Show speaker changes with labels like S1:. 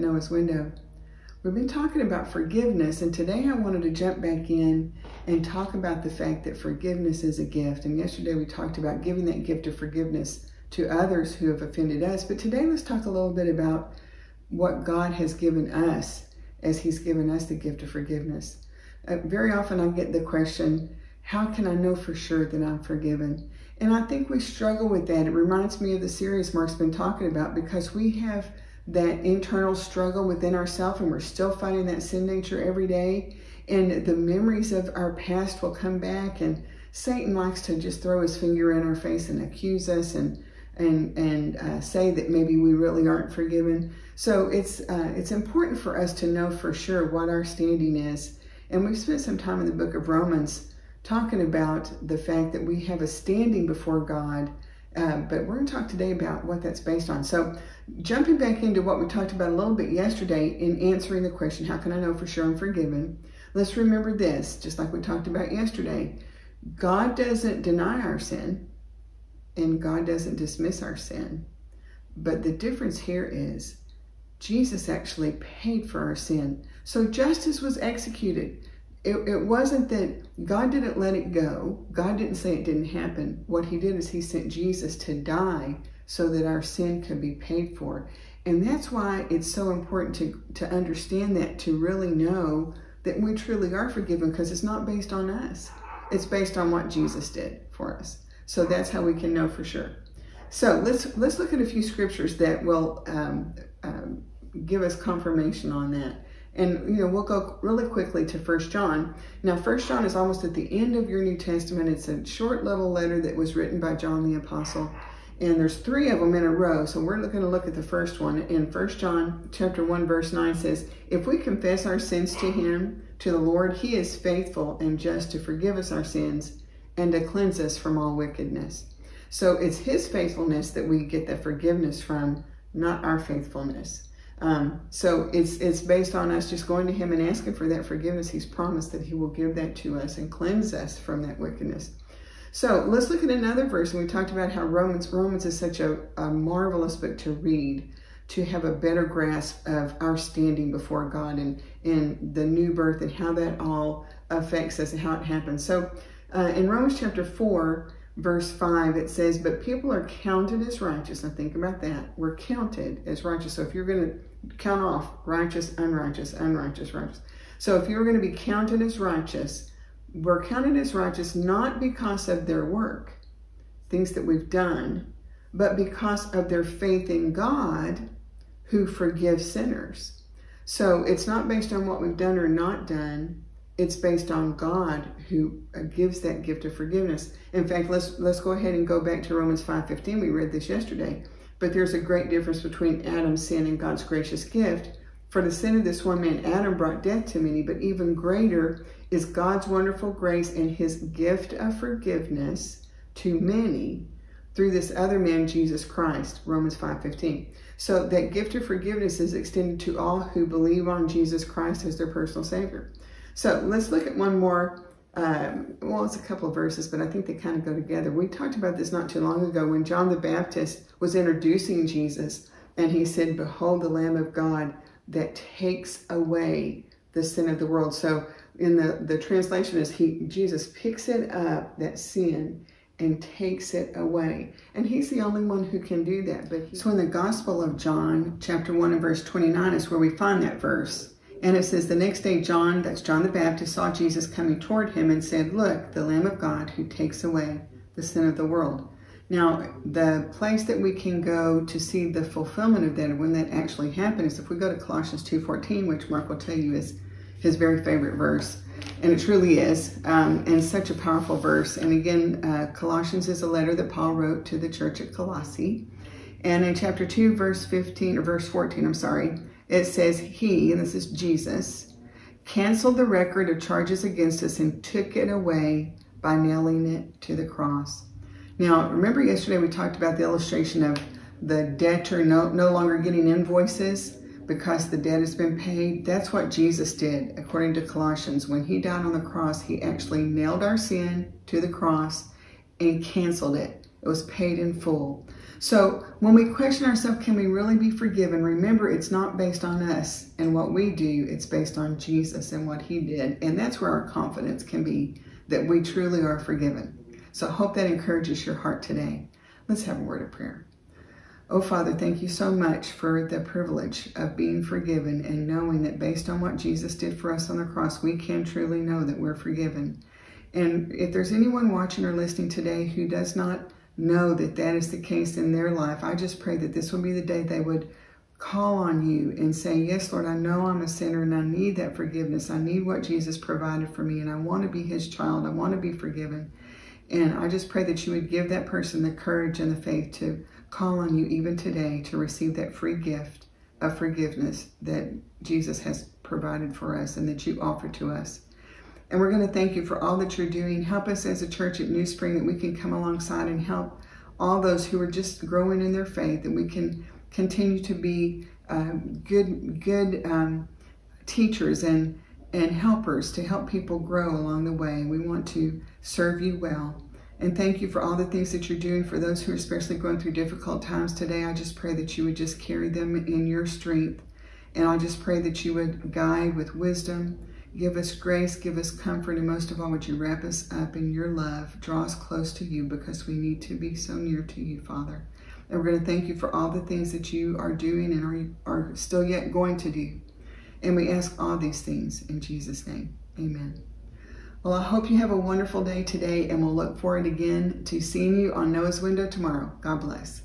S1: Noah's window. We've been talking about forgiveness, and today I wanted to jump back in and talk about the fact that forgiveness is a gift. And yesterday we talked about giving that gift of forgiveness to others who have offended us. But today let's talk a little bit about what God has given us as He's given us the gift of forgiveness. Uh, very often I get the question, How can I know for sure that I'm forgiven? And I think we struggle with that. It reminds me of the series Mark's been talking about because we have that internal struggle within ourselves and we're still fighting that sin nature every day. And the memories of our past will come back and Satan likes to just throw his finger in our face and accuse us and and and uh, say that maybe we really aren't forgiven. So it's uh, it's important for us to know for sure what our standing is. And we've spent some time in the book of Romans talking about the fact that we have a standing before God. Uh, but we're going to talk today about what that's based on. So, jumping back into what we talked about a little bit yesterday in answering the question, How can I know for sure I'm forgiven? Let's remember this, just like we talked about yesterday. God doesn't deny our sin, and God doesn't dismiss our sin. But the difference here is Jesus actually paid for our sin. So justice was executed. It, it wasn't that God didn't let it go. God didn't say it didn't happen. What he did is he sent Jesus to die so that our sin could be paid for. And that's why it's so important to, to understand that, to really know that we truly are forgiven because it's not based on us. It's based on what Jesus did for us. So that's how we can know for sure. So let's let's look at a few scriptures that will um, um, give us confirmation on that. And you know, we'll go really quickly to First John. Now, First John is almost at the end of your New Testament. It's a short little letter that was written by John the Apostle, and there's three of them in a row. So we're going to look at the first one. In First John chapter one, verse nine says, "If we confess our sins to Him, to the Lord, He is faithful and just to forgive us our sins." and to cleanse us from all wickedness. So it's His faithfulness that we get the forgiveness from, not our faithfulness. Um, so it's it's based on us just going to Him and asking for that forgiveness. He's promised that He will give that to us and cleanse us from that wickedness. So let's look at another verse. And we talked about how Romans Romans is such a, a marvelous book to read to have a better grasp of our standing before God and, and the new birth and how that all affects us and how it happens. So uh, in Romans chapter 4, verse 5, it says, But people are counted as righteous. Now think about that. We're counted as righteous. So if you're going to count off righteous, unrighteous, unrighteous, righteous. So if you're going to be counted as righteous, we're counted as righteous not because of their work, things that we've done, but because of their faith in God who forgives sinners. So it's not based on what we've done or not done it's based on God who gives that gift of forgiveness. In fact, let's let's go ahead and go back to Romans 5:15. We read this yesterday. But there's a great difference between Adam's sin and God's gracious gift. For the sin of this one man, Adam, brought death to many, but even greater is God's wonderful grace and his gift of forgiveness to many through this other man, Jesus Christ, Romans 5.15. So that gift of forgiveness is extended to all who believe on Jesus Christ as their personal Savior. So let's look at one more. Um, well, it's a couple of verses, but I think they kind of go together. We talked about this not too long ago when John the Baptist was introducing Jesus, and he said, Behold the Lamb of God that takes away the sin of the world. So in the, the translation is he Jesus picks it up, that sin, and takes it away. And he's the only one who can do that. But so in the Gospel of John, chapter 1 and verse 29 is where we find that verse. And it says, The next day, John, that's John the Baptist, saw Jesus coming toward him and said, Look, the Lamb of God who takes away the sin of the world. Now, the place that we can go to see the fulfillment of that, when that actually happened, is if we go to Colossians 2.14, which Mark will tell you is his very favorite verse. And it truly is, um, and such a powerful verse. And again, uh, Colossians is a letter that Paul wrote to the church at Colossae. And in chapter 2, verse 15, or verse 14, I'm sorry, it says, He, and this is Jesus, canceled the record of charges against us and took it away by nailing it to the cross. Now, remember yesterday we talked about the illustration of the debtor no, no longer getting invoices because the debt has been paid. That's what Jesus did, according to Colossians. When he died on the cross, he actually nailed our sin to the cross and canceled it It was paid in full. So when we question ourselves, can we really be forgiven? Remember, it's not based on us and what we do, it's based on Jesus and what he did. And that's where our confidence can be that we truly are forgiven. So I hope that encourages your heart today. Let's have a word of prayer. Oh, Father, thank you so much for the privilege of being forgiven and knowing that based on what Jesus did for us on the cross, we can truly know that we're forgiven. And if there's anyone watching or listening today who does not know that that is the case in their life, I just pray that this will be the day they would call on you and say, Yes, Lord, I know I'm a sinner and I need that forgiveness. I need what Jesus provided for me and I want to be his child. I want to be forgiven. And I just pray that you would give that person the courage and the faith to call on you even today to receive that free gift of forgiveness that Jesus has provided for us and that you offer to us. And we're going to thank you for all that you're doing. Help us as a church at New Spring that we can come alongside and help all those who are just growing in their faith, that we can continue to be uh, good, good um, teachers and and helpers to help people grow along the way. We want to serve you well. And thank you for all the things that you're doing for those who are especially going through difficult times today. I just pray that you would just carry them in your strength. And I just pray that you would guide with wisdom Give us grace, give us comfort, and most of all, would you wrap us up in your love? Draw us close to you because we need to be so near to you, Father. And we're going to thank you for all the things that you are doing and are, are still yet going to do. And we ask all these things in Jesus' name. Amen. Well, I hope you have a wonderful day today, and we'll look forward again to seeing you on Noah's Window tomorrow. God bless.